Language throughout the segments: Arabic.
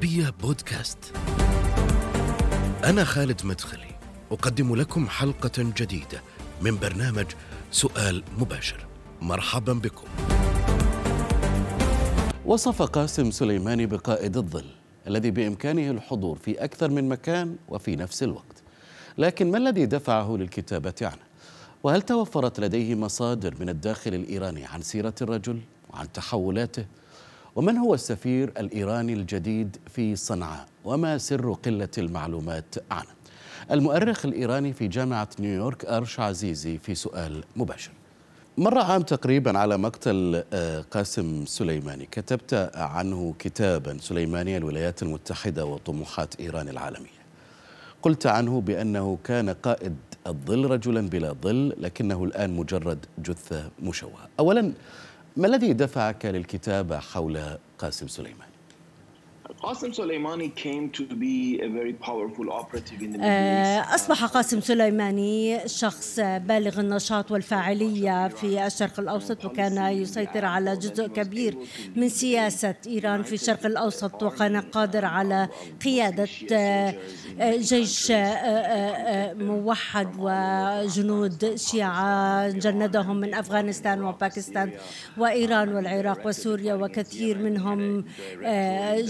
العربية بودكاست. أنا خالد مدخلي، أقدم لكم حلقة جديدة من برنامج سؤال مباشر. مرحبا بكم. وصف قاسم سليماني بقائد الظل الذي بإمكانه الحضور في أكثر من مكان وفي نفس الوقت. لكن ما الذي دفعه للكتابة عنه؟ وهل توفرت لديه مصادر من الداخل الإيراني عن سيرة الرجل وعن تحولاته؟ ومن هو السفير الإيراني الجديد في صنعاء؟ وما سر قلة المعلومات عنه؟ المؤرخ الإيراني في جامعة نيويورك أرش عزيزي في سؤال مباشر. مر عام تقريبا على مقتل آه، قاسم سليماني. كتبت عنه كتابا سليماني الولايات المتحدة وطموحات إيران العالمية. قلت عنه بأنه كان قائد الظل رجلا بلا ظل لكنه الآن مجرد جثة مشوهة. اولا ما الذي دفعك للكتابة حول قاسم سليمان؟ قاسم سليماني came to be a very powerful operative in the آه، أصبح قاسم سليماني شخص بالغ النشاط والفاعلية في الشرق الأوسط وكان يسيطر على جزء كبير من سياسة إيران في الشرق الأوسط وكان قادر على قيادة آه، جيش آه، موحد وجنود شيعة جندهم من أفغانستان وباكستان وإيران والعراق وسوريا وكثير منهم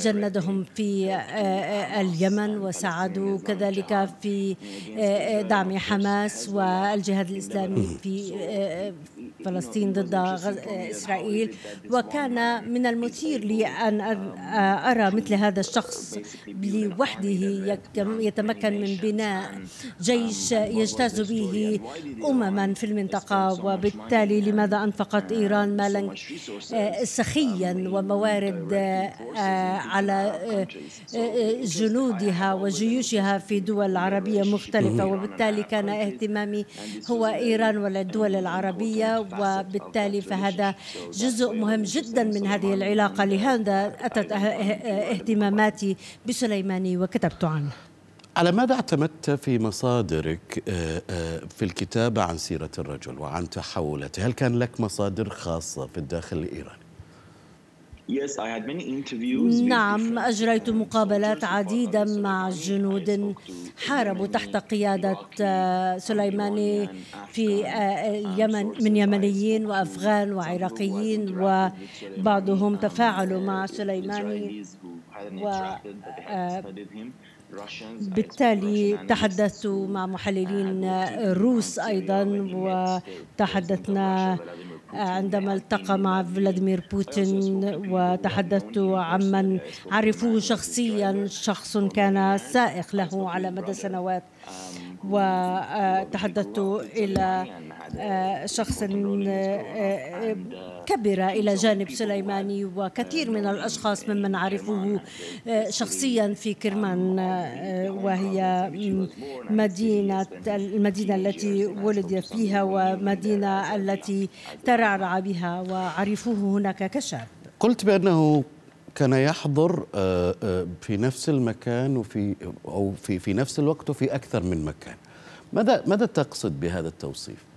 جندهم ساعدهم في آه، آه، اليمن وساعدوا كذلك في آه، دعم حماس والجهاد الإسلامي في فلسطين ضد إسرائيل وكان من المثير لي ان أرى مثل هذا الشخص لوحده يتمكن من بناء جيش يجتاز به امما في المنطقة وبالتالي لماذا أنفقت إيران مالا سخيا وموارد على جنودها وجيوشها في دول عربية مختلفة. وبالتالي كان اهتمامي هو إيران والدول العربية وبالتالي فهذا جزء مهم جدا من هذه العلاقة. لهذا أتت اهتماماتي بسليماني وكتبت عنه. على ماذا أعتمدت في مصادرك في الكتابة عن سيرة الرجل وعن تحولاته هل كان لك مصادر خاصة في الداخل الإيراني؟ نعم أجريت مقابلات عديدة مع جنود حاربوا تحت قيادة آه، سليماني في آه، اليمن من يمنيين وأفغان وعراقيين وبعضهم تفاعلوا مع سليماني و بالتالي تحدثت مع محللين روس أيضا وتحدثنا عندما التقى مع فلاديمير بوتين وتحدثت عمن عرفوه شخصيا شخص كان سائق له على مدى سنوات وتحدثت إلى شخص كبر إلى جانب سليماني وكثير من الأشخاص ممن عرفوه شخصيا في كرمان وهي مدينة المدينة التي ولد فيها ومدينة التي ترعرع بها وعرفوه هناك كشاب. قلت بأنه كان يحضر آه، آه، في نفس المكان وفي أو في في نفس الوقت وفي أكثر من مكان. ماذا ماذا تقصد بهذا التوصيف؟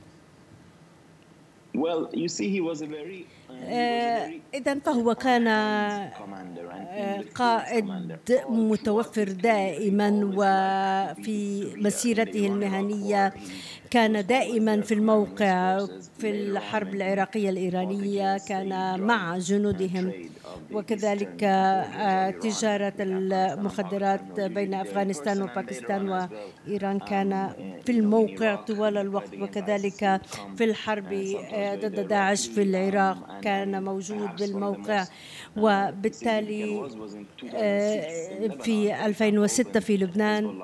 إذا فهو كان قائد متوفر دائما وفي مسيرته المهنية. كان دائما في الموقع في الحرب العراقية الإيرانية كان مع جنودهم. وكذلك آه، تجارة المخدرات بين أفغانستان وباكستان وإيران كان في الموقع طوال الوقت وكذلك في الحرب آه، ضد داعش في العراق كان موجود بالموقع. وبالتالي آه، في 2006 في لبنان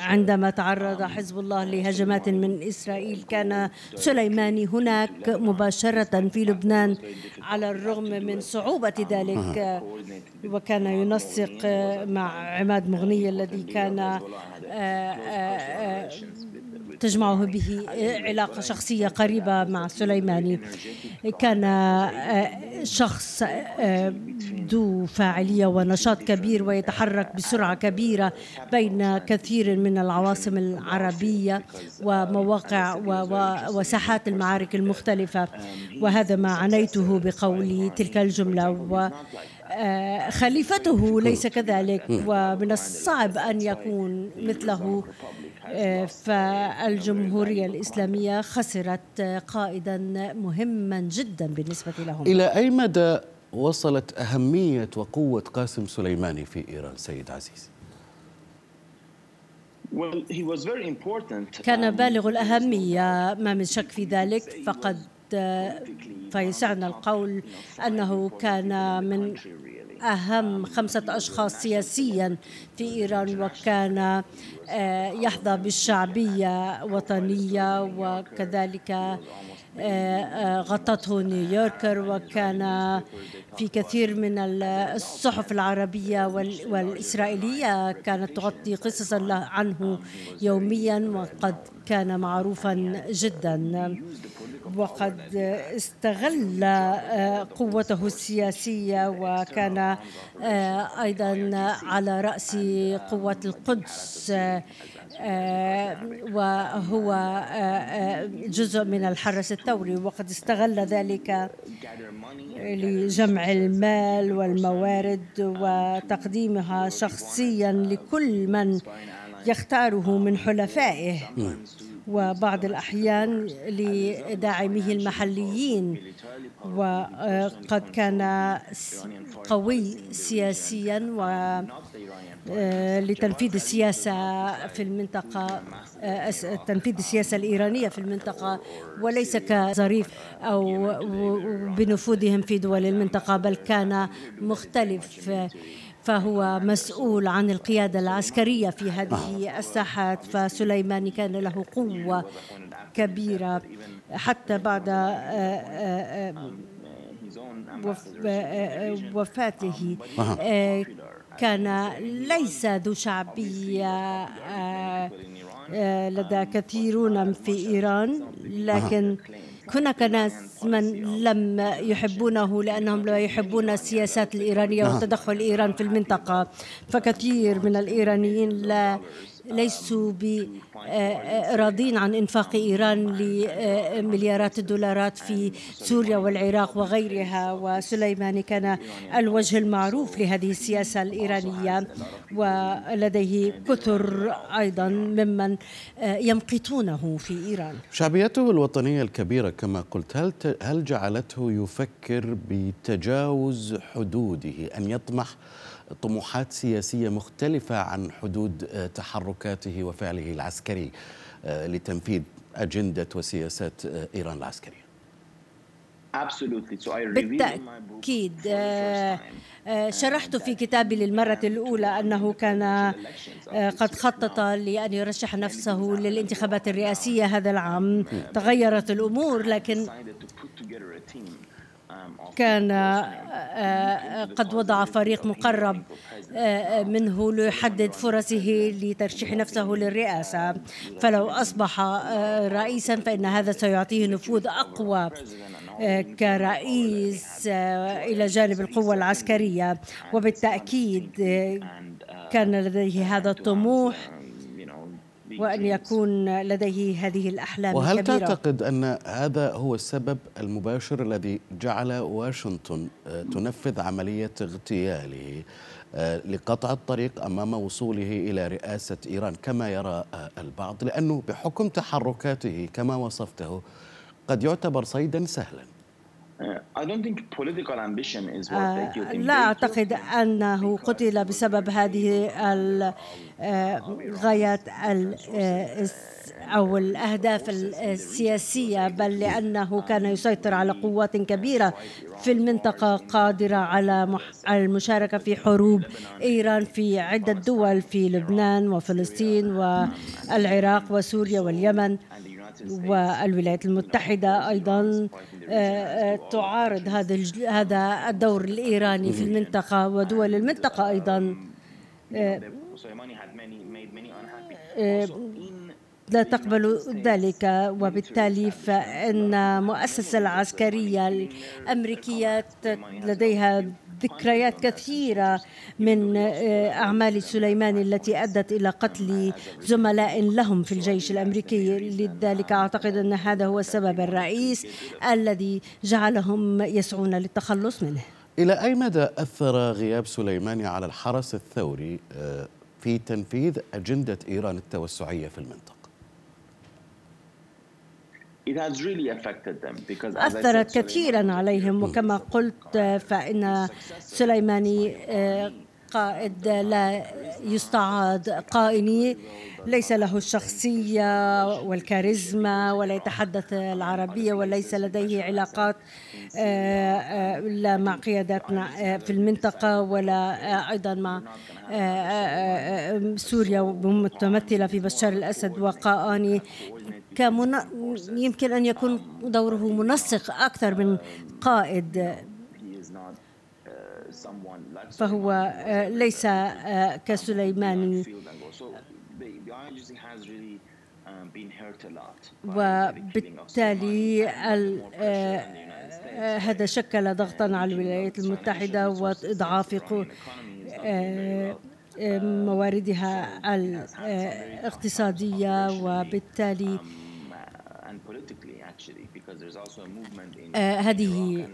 عندما تعرض حزب الله لهجمات من إسرائيل كان سليماني هناك مباشرة في لبنان على الرغم من صعوبة ذلك. وكان ينسق مع عماد مغني الذي كان آه، آه، آه، تجمعه به علاقة شخصية قريبة مع سليماني. كان شخص ذو فاعلية ونشاط كبير ويتحرك بسرعة كبيرة بين كثير من العواصم العربية ومواقع وساحات المعارك المختلفة. وهذا ما عنيته بقولي تلك الجملة. آه، خليفته ليس كذلك ومن الصعب أن يكون مثله. آه، فالجمهورية الإسلامية خسرت قائدا مهما جدا بالنسبة لهم. إلى أي مدى وصلت أهمية وقوة قاسم سليماني في إيران سيد عزيز؟ كان بالغ الأهمية ما من شك في ذلك فقد فيسعنا القول أنه كان من أهم خمسة أشخاص سياسيا في إيران وكان آه، يحظى بالشعبية وطنية وكذلك غطته نيويوركر وكان في كثير من الصحف العربية والإسرائيلية كانت تغطي قصصا عنه يوميا وقد كان معروفا جدا. وقد استغل آه، قوته السياسية وكان أيضا على رأس قوة القدس آه، وهو آه، آه، جزء من الحرس الثوري وقد استغل ذلك لجمع المال والموارد وتقديمها شخصيا لكل من يختاره من حلفائه. وبعض الأحيان لداعميه المحليين وقد كان قوي سياسيا و آه، لتنفيذ السياسة في المنطقة آه، تنفيذ السياسة الإيرانية في المنطقة وليس كظريف أو بنفوذهم في دول المنطقة بل كان مختلف. فهو مسؤول عن القيادة العسكرية في هذه الساحات فسليماني كان له قوة كبيرة. حتى بعد آه، وفاته كان ليس ذو شعبية آه، آه، لدى كثيرون في إيران لكن هناك ناس من لم يحبونه لأنهم لا يحبون السياسات الإيرانية وتدخل إيران في المنطقة. فكثير من الإيرانيين لا ليسوا راضين عن إنفاق إيران لمليارات الدولارات في سوريا والعراق وغيرها. وسليماني كان الوجه المعروف لهذه السياسة الإيرانية ولديه كثر أيضا ممن يمقتونه في إيران. شعبيته الوطنية الكبيرة كما قلت هل هل جعلته يفكر بتجاوز حدوده أن يطمح طموحات سياسية مختلفة عن حدود آه، تحركاته وفعله العسكري آه، لتنفيذ أجندة وسياسات آه، إيران العسكرية. بالتأكيد. شرحت في كتابي للمرة الأولى أنه كان قد خطط لأن يرشح نفسه للانتخابات الرئاسية هذا العام. تغيرت الأمور لكن كان آه، آه، قد وضع فريق مقرب آه، منه ليحدد فرصه لترشيح نفسه للرئاسة. فلو أصبح رئيسا فإن هذا سيعطيه نفوذ أقوى كرئيس إلى جانب القوة العسكرية. وبالتأكيد كان لديه هذا الطموح. وأن يكون لديه هذه الأحلام وهل الكبيرة. تعتقد أن هذا هو السبب المباشر الذي جعل واشنطن آه، تنفذ عملية اغتياله آه، لقطع الطريق أمام وصوله إلى رئاسة إيران كما يرى آه، البعض؟ لأنه بحكم تحركاته كما وصفته قد يعتبر صيدا سهلا. آه، لا أعتقد أنه قتل بسبب هذه الغايات آه، أو الأهداف السياسية بل لأنه كان يسيطر على قوات كبيرة في المنطقة قادرة على المشاركة في حروب إيران في عدة دول في لبنان وفلسطين والعراق وسوريا واليمن. والولايات المتحدة أيضا آه، آه، تعارض هذا هذا الدور الإيراني في المنطقة ودول المنطقة أيضا. آه، لا تقبل ذلك وبالتالي فإن المؤسسة العسكرية الأمريكية لديها ذكريات كثيرة من آه، أعمال سليمان التي أدت إلى قتل زملاء لهم في الجيش الأمريكي لذلك أعتقد أن هذا هو السبب الرئيس الذي جعلهم يسعون للتخلص منه إلى أي مدى أثر غياب سليماني على الحرس الثوري آه، في تنفيذ أجندة إيران التوسعية في المنطقة؟ أثرت كثيرا عليهم. وكما قلت فإن سليماني آه، قائد لا يستعاد قائني. ليس له الشخصية والكاريزما ولا يتحدث العربية وليس لديه علاقات آه، آه، لا مع قياداتنا في المنطقة ولا أيضا مع سوريا متمثلة في بشار الأسد وقائاني. كمن... يمكن أن يكون دوره منسق أكثر من قائد. فهو ليس كسليماني وبالتالي هذا شكل ضغطا على الولايات المتحدة وإضعاف مواردها الاقتصادية. وبالتالي آه، هذه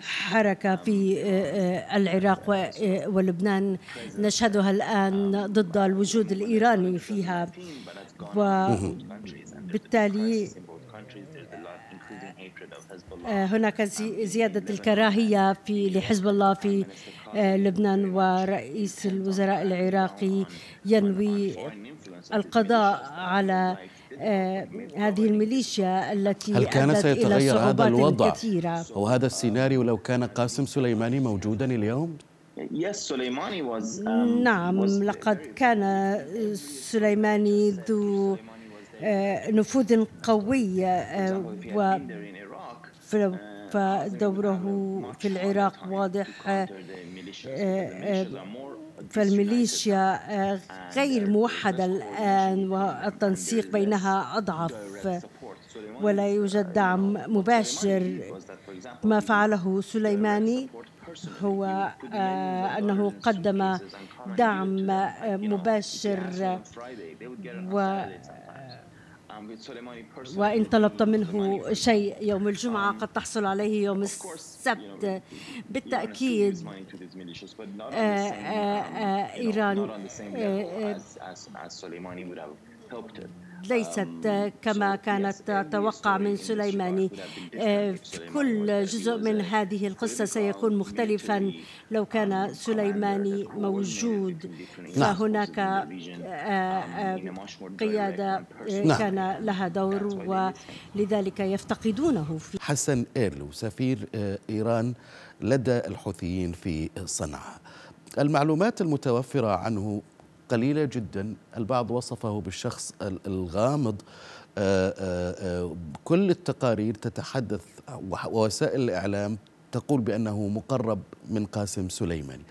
حركة في آه، العراق ولبنان. نشهدها الآن ضد الوجود الإيراني فيها. وبالتالي آه، هناك زيادة الكراهية في لحزب الله في لبنان ورئيس الوزراء العراقي ينوي القضاء على آه، هذه الميليشيا التي هل كان سيتغير هذا الوضع كثيرة. أو هذا السيناريو لو كان قاسم سليماني موجودا اليوم؟ نعم لقد كان سليماني ذو آه، نفوذ قوي آه، و فدوره في العراق واضح فالميليشيا آه، غير موحدة الآن والتنسيق بينها أضعف ولا يوجد دعم مباشر. ما فعله سليماني هو آه، أنه قدم دعم مباشر و وإن طلبت منه شيء يوم الجمعة قد تحصل عليه يوم السبت. بالتأكيد آه، آه، آه، إيران ليست كما كانت تتوقع من سليماني كل جزء من هذه القصة سيكون مختلفا لو كان سليماني موجود نعم. فهناك قيادة نعم. كان لها دور ولذلك يفتقدونه في حسن إيرلو سفير إيران لدى الحوثيين في صنعاء المعلومات المتوفرة عنه قليلة جدا البعض وصفه بالشخص الغامض آه، آه، آه، كل التقارير تتحدث ووسائل الإعلام تقول بأنه مقرب من قاسم سليماني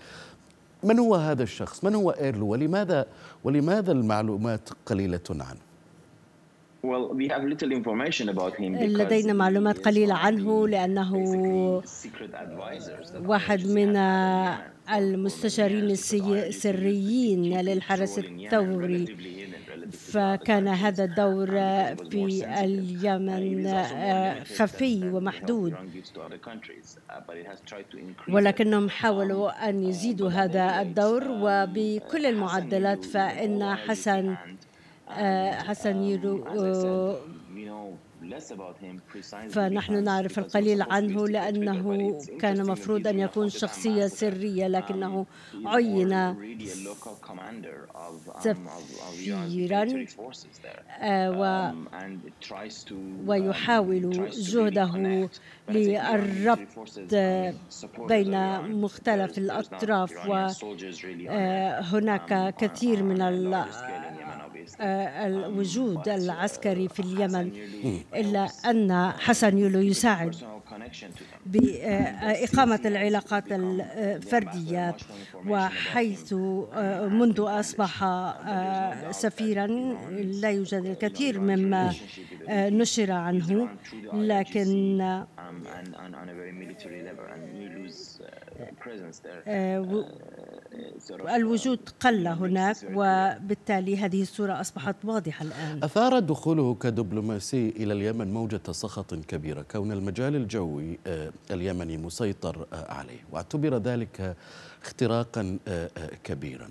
من هو هذا الشخص؟ من هو إيرلو؟ ولماذا ولماذا المعلومات قليلة عنه؟ لدينا معلومات قليلة عنه لأنه واحد من المستشارين السريين للحرس الثوري. فكان هذا الدور في اليمن آه، خفي ومحدود. ولكنهم حاولوا أن يزيدوا هذا الدور وبكل المعدلات فإن حسن حسن يرو فنحن نعرف القليل عنه لأنه كان مفروض أن يكون شخصية سرية لكنه عين سفيرا آه، ويحاول جهده للربط بين مختلف الأطراف وهناك كثير من الوجود العسكري في اليمن إلا أن حسن يولو يساعد بإقامة العلاقات الفردية وحيث منذ أصبح سفيرا لا يوجد الكثير مما نشر عنه لكن الوجود قل هناك وبالتالي هذه الصورة أصبحت واضحة الآن. أثار دخوله كدبلوماسي إلى اليمن موجة سخط كبيرة كون المجال الجوي آه، اليمني مسيطر آه، عليه واعتبر ذلك اختراقا آه، كبيرا.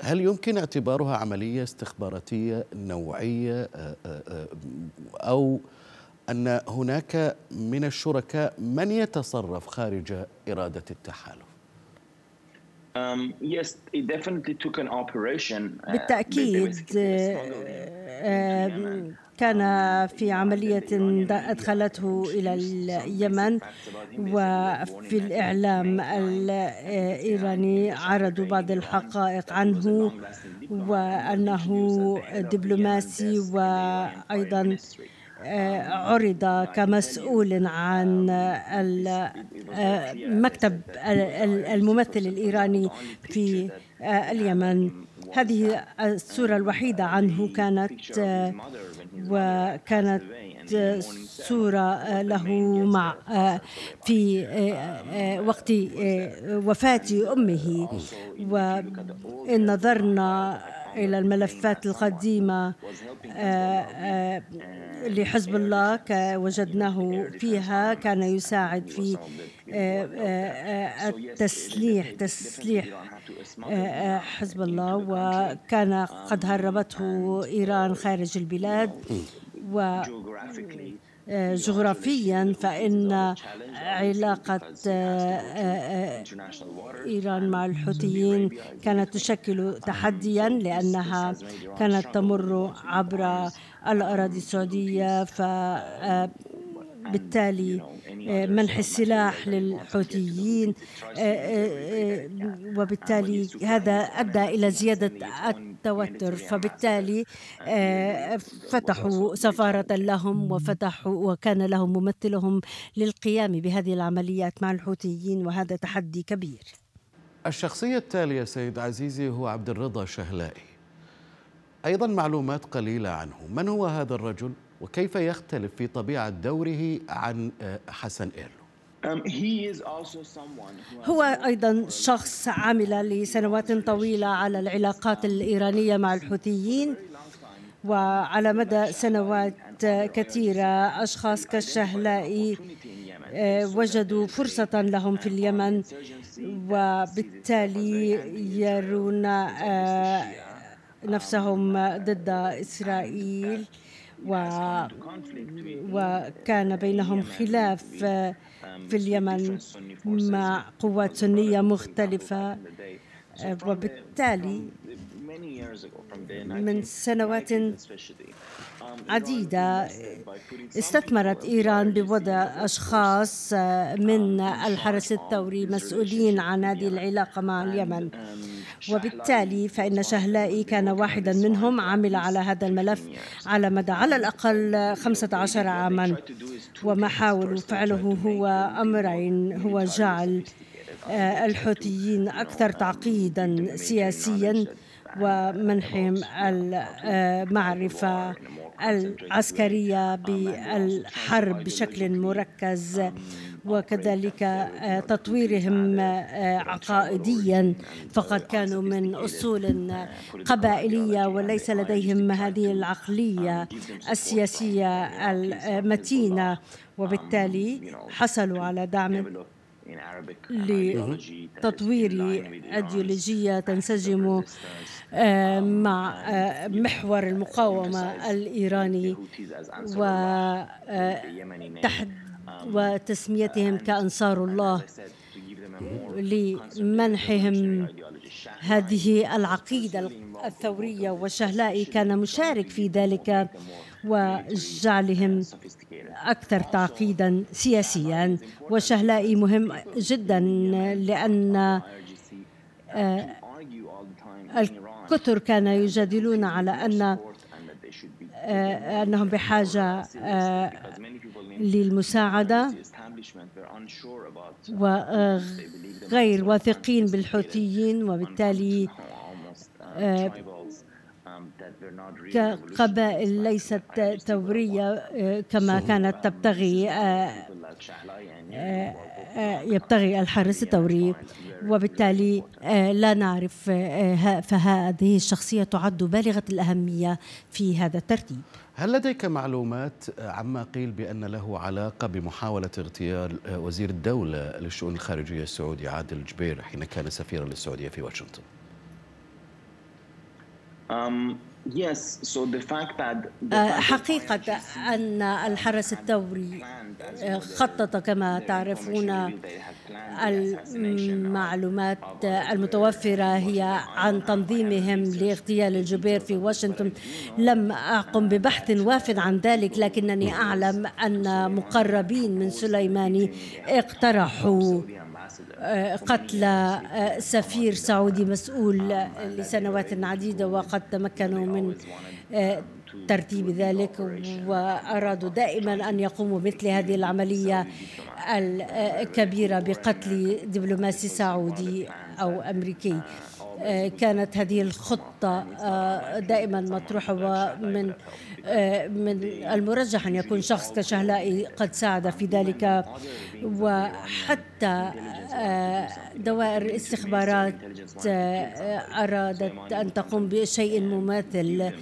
هل يمكن اعتبارها عملية استخباراتية نوعية أو أن هناك من الشركاء من يتصرف خارج إرادة التحالف؟ بالتأكيد آه، كان في عملية أدخلته إلى اليمن وفي الإعلام الإيراني عرضوا بعض الحقائق عنه وأنه دبلوماسي وأيضا آه، عرض كمسؤول عن مكتب الممثل الإيراني في آه، اليمن. هذه الصورة الوحيدة عنه كانت آه، وكانت صورة له مع في وقت وفاة أمه. وإن نظرنا إلى الملفات القديمة لحزب الله وجدناه فيها كان يساعد في آه، آه، التسليح تسليح آه، حزب الله وكان قد هربته إيران خارج البلاد و جغرافيا فإن علاقة إيران مع الحوثيين كانت تشكل تحديا لأنها كانت تمر عبر الأراضي السعودية ف بالتالي منح السلاح للحوثيين وبالتالي هذا أدى إلى زيادة التوتر. فبالتالي فتحوا سفارة لهم وفتحوا وكان لهم ممثلهم للقيام بهذه العمليات مع الحوثيين وهذا تحدي كبير. الشخصية التالية سيد عزيزي هو عبد الرضا شهلائي. أيضا معلومات قليلة عنه. من هو هذا الرجل؟ وكيف يختلف في طبيعة دوره عن آه، حسن إيرلو؟ Um, هو أيضا شخص عمل لسنوات طويلة على العلاقات الإيرانية مع الحوثيين وعلى مدى سنوات كثيرة. أشخاص كالشهلائي آه، وجدوا فرصة لهم في اليمن وبالتالي يرون آه، نفسهم ضد إسرائيل. و وكان بينهم خلاف في اليمن مع قوات سنية مختلفة وبالتالي من سنوات عديدة استثمرت إيران بوضع أشخاص من الحرس الثوري مسؤولين عن هذه العلاقة مع اليمن. وبالتالي فإن شهلائي كان واحدا منهم عمل على هذا الملف على مدى على الأقل 15 عاما. وما حاولوا فعله هو أمرين هو جعل آه، الحوثيين أكثر تعقيدا سياسيا ومنحهم المعرفة العسكرية بالحرب بشكل مركز. وكذلك آه، تطويرهم آه، عقائديا. فقد كانوا من أصول قبائلية وليس لديهم هذه العقلية السياسية المتينة. وبالتالي حصلوا على دعم لتطوير أيديولوجية تنسجم آه، مع محور المقاومة الإيراني. وتحت وتسميتهم كأنصار الله لمنحهم هذه العقيدة الثورية وشهلائي كان مشارك في ذلك وجعلهم أكثر تعقيدا سياسيا. وشهلائي مهم جدا لأن آه، الكثر كانوا يجادلون على أن أنهم بحاجة للمساعدة وغير واثقين بالحوثيين وبالتالي كقبائل ليست ثورية آه، كما كانت تبتغي آه، آه، يبتغي الحرس الثوري وبالتالي لا نعرف فهذه الشخصية تعد بالغة الأهمية في هذا الترتيب. هل لديك معلومات عما قيل بأن له علاقة بمحاولة اغتيال وزير الدولة للشؤون الخارجية السعودي عادل الجبير حين كان سفيرا للسعودية في واشنطن؟ آه، حقيقة أن الحرس الثوري آه، خطط كما تعرفون المعلومات المتوفرة هي عن تنظيمهم لاغتيال الجبير في واشنطن. لم أقم ببحث واف عن ذلك لكنني أعلم أن مقربين من سليماني اقترحوا قتل آه، سفير سعودي مسؤول لسنوات عديدة وقد تمكنوا من آه، ترتيب ذلك وأرادوا دائما أن يقوموا مثل هذه العملية الكبيرة بقتل دبلوماسي سعودي أو أمريكي. كانت هذه الخطة دائما مطروحة ومن من المرجح أن يكون شخص كشهلائي قد ساعد في ذلك. وحتى آه، دوائر الاستخبارات آه، أرادت أن تقوم بشيء مماثل.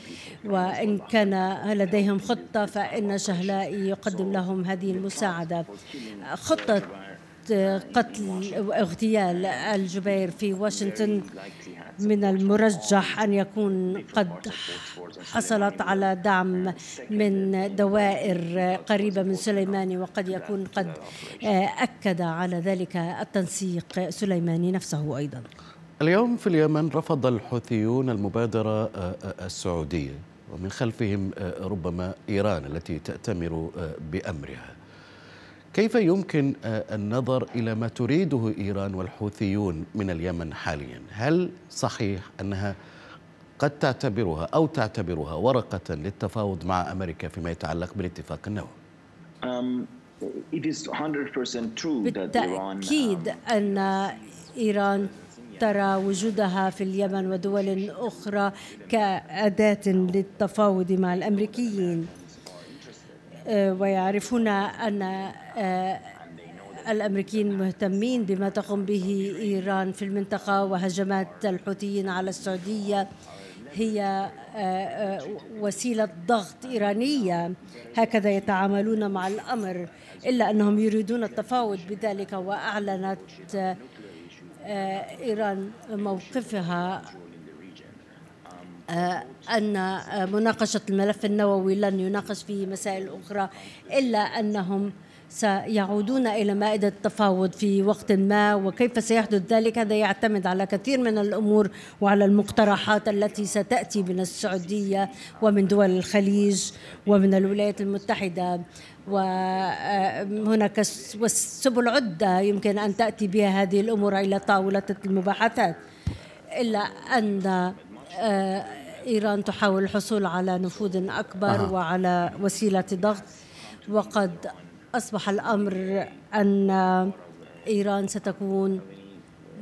وإن كان لديهم خطة فإن شهلائي يقدم لهم هذه المساعدة. خطة قتل واغتيال الجبير في واشنطن من المرجح أن يكون قد حصلت على دعم من دوائر قريبة من سليماني وقد يكون قد أكد على ذلك التنسيق سليماني نفسه أيضا. اليوم في اليمن رفض الحوثيون المبادرة السعودية ومن خلفهم ربما إيران التي تأتمر بأمرها. كيف يمكن آه، النظر إلى ما تريده إيران والحوثيون من اليمن حاليا؟ هل صحيح أنها قد تعتبرها أو تعتبرها ورقة للتفاوض مع أمريكا فيما يتعلق بالاتفاق النووي؟ um, بالتأكيد um, أن إيران ترى وجودها في اليمن ودول أخرى كأداة للتفاوض مع الأمريكيين آه، ويعرفون أن آه، الأمريكيين مهتمين بما تقوم به إيران في المنطقة وهجمات الحوثيين على السعودية. هي آه، وسيلة ضغط إيرانية. هكذا يتعاملون مع الأمر إلا أنهم يريدون التفاوض بذلك وأعلنت إيران موقفها. آه، أن مناقشة الملف النووي لن يناقش فيه مسائل أخرى إلا أنهم سيعودون إلى مائدة التفاوض في وقت ما وكيف سيحدث ذلك؟ هذا يعتمد على كثير من الأمور وعلى المقترحات التي ستأتي من السعودية ومن دول الخليج ومن الولايات المتحدة. وهناك سبل عدة يمكن أن تأتي بها هذه الأمور إلى طاولة المباحثات. إلا أن إيران تحاول الحصول على نفوذ أكبر آه. وعلى وسيلة ضغط وقد أصبح الأمر أن إيران ستكون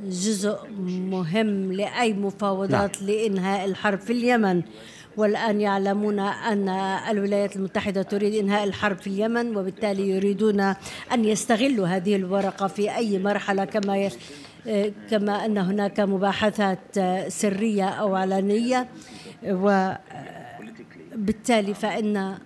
جزء مهم لأي مفاوضات نعم. لإنهاء الحرب في اليمن والآن يعلمون أن الولايات المتحدة تريد إنهاء الحرب في اليمن وبالتالي يريدون أن يستغلوا هذه الورقة في أي مرحلة كما كما أن هناك مباحثات سرية أو علنية وبالتالي فإن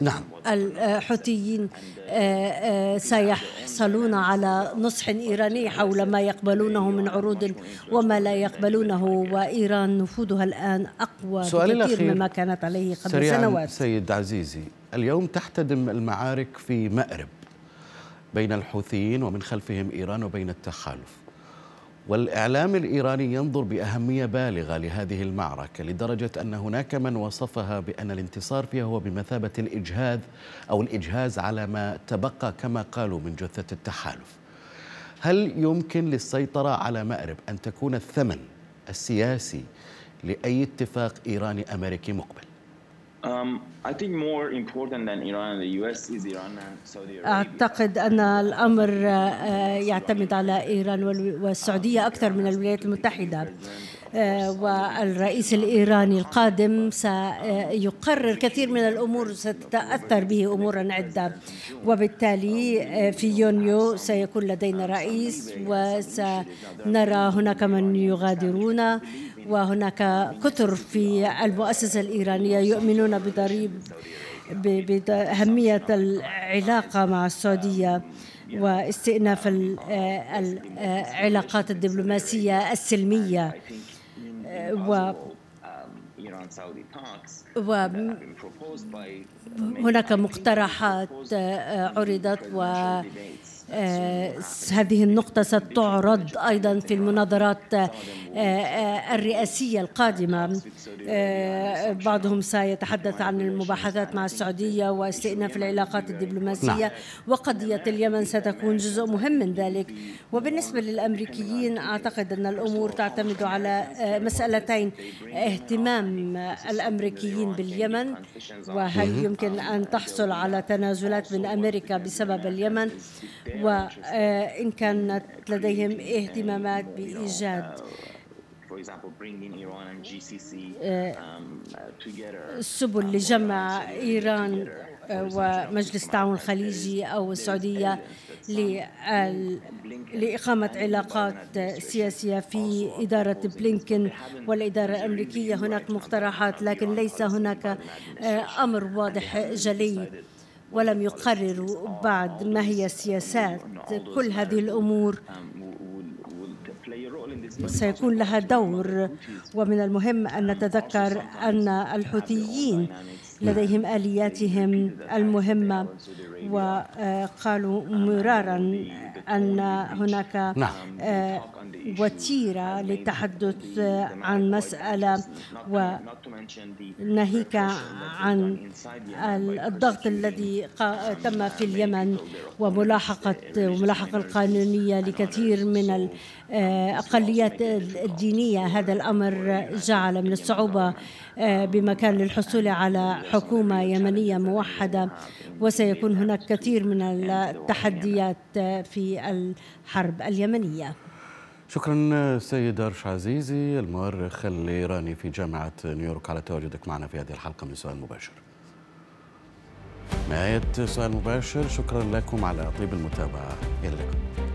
نعم. الحوثيين آه، آه، سيحصلون على نصح إيراني حول ما يقبلونه من عروض وما لا يقبلونه وإيران نفوذها الآن أقوى بكثير مما كانت عليه قبل سنوات. سيد عزيزي اليوم تحتدم المعارك في مأرب. بين الحوثيين ومن خلفهم إيران وبين التحالف والإعلام الإيراني ينظر بأهمية بالغة لهذه المعركة لدرجة أن هناك من وصفها بأن الانتصار فيها هو بمثابة الإجهاز أو الإجهاز على ما تبقى كما قالوا من جثة التحالف. هل يمكن للسيطرة على مأرب أن تكون الثمن السياسي لأي اتفاق ايراني امريكي مقبل؟ أعتقد أن الأمر uh, يعتمد على إيران والسعودية أكثر من الولايات المتحدة. آه، والرئيس الإيراني القادم سيقرر كثير من الأمور ستتأثر به أمورا عدة. وبالتالي آه، في يونيو سيكون لدينا رئيس وسنرى هناك من يغادرون. وهناك كثر في المؤسسة الإيرانية يؤمنون بضريب بأهمية العلاقة مع السعودية واستئناف العلاقات الدبلوماسية السلمية. و وهناك مقترحات عرضت و هذه النقطة ستعرض أيضا في المناظرات آه، آه، الرئاسية القادمة. بعضهم سيتحدث عن المباحثات مع السعودية واستئناف العلاقات الدبلوماسية نعم. وقضية اليمن ستكون جزء مهم من ذلك. وبالنسبة للأمريكيين أعتقد أن الأمور تعتمد على مسألتين اهتمام الأمريكيين باليمن وهل يمكن أن تحصل على تنازلات من أمريكا بسبب اليمن؟ وإن كانت لديهم اهتمامات بإيجاد سبل لجمع إيران ومجلس التعاون الخليجي أو السعودية لإقامة علاقات سياسية في إدارة بلينكن والإدارة الأمريكية. هناك مقترحات لكن ليس هناك أمر واضح جلي. ولم يقرروا بعد ما هي السياسات كل هذه الأمور. سيكون لها دور. ومن المهم أن نتذكر أن الحوثيين لديهم آلياتهم المهمة. وقالوا مرارا أن هناك نعم. آه، وتيرة للتحدث عن مسألة وناهيك عن الضغط الذي تم في اليمن وملاحقة وملاحقة القانونية لكثير من الاقليات الدينية. هذا الأمر جعل من الصعوبة آه، بمكان للحصول على حكومة يمنية موحدة. وسيكون هناك كثير من التحديات في الحرب اليمنية. شكرا سيد أرش عزيزي المؤرخ الإيراني في جامعة نيويورك على تواجدك معنا في هذه الحلقة من سؤال مباشر. نهاية سؤال مباشر شكرا لكم على طيب المتابعة. إلى اللقاء.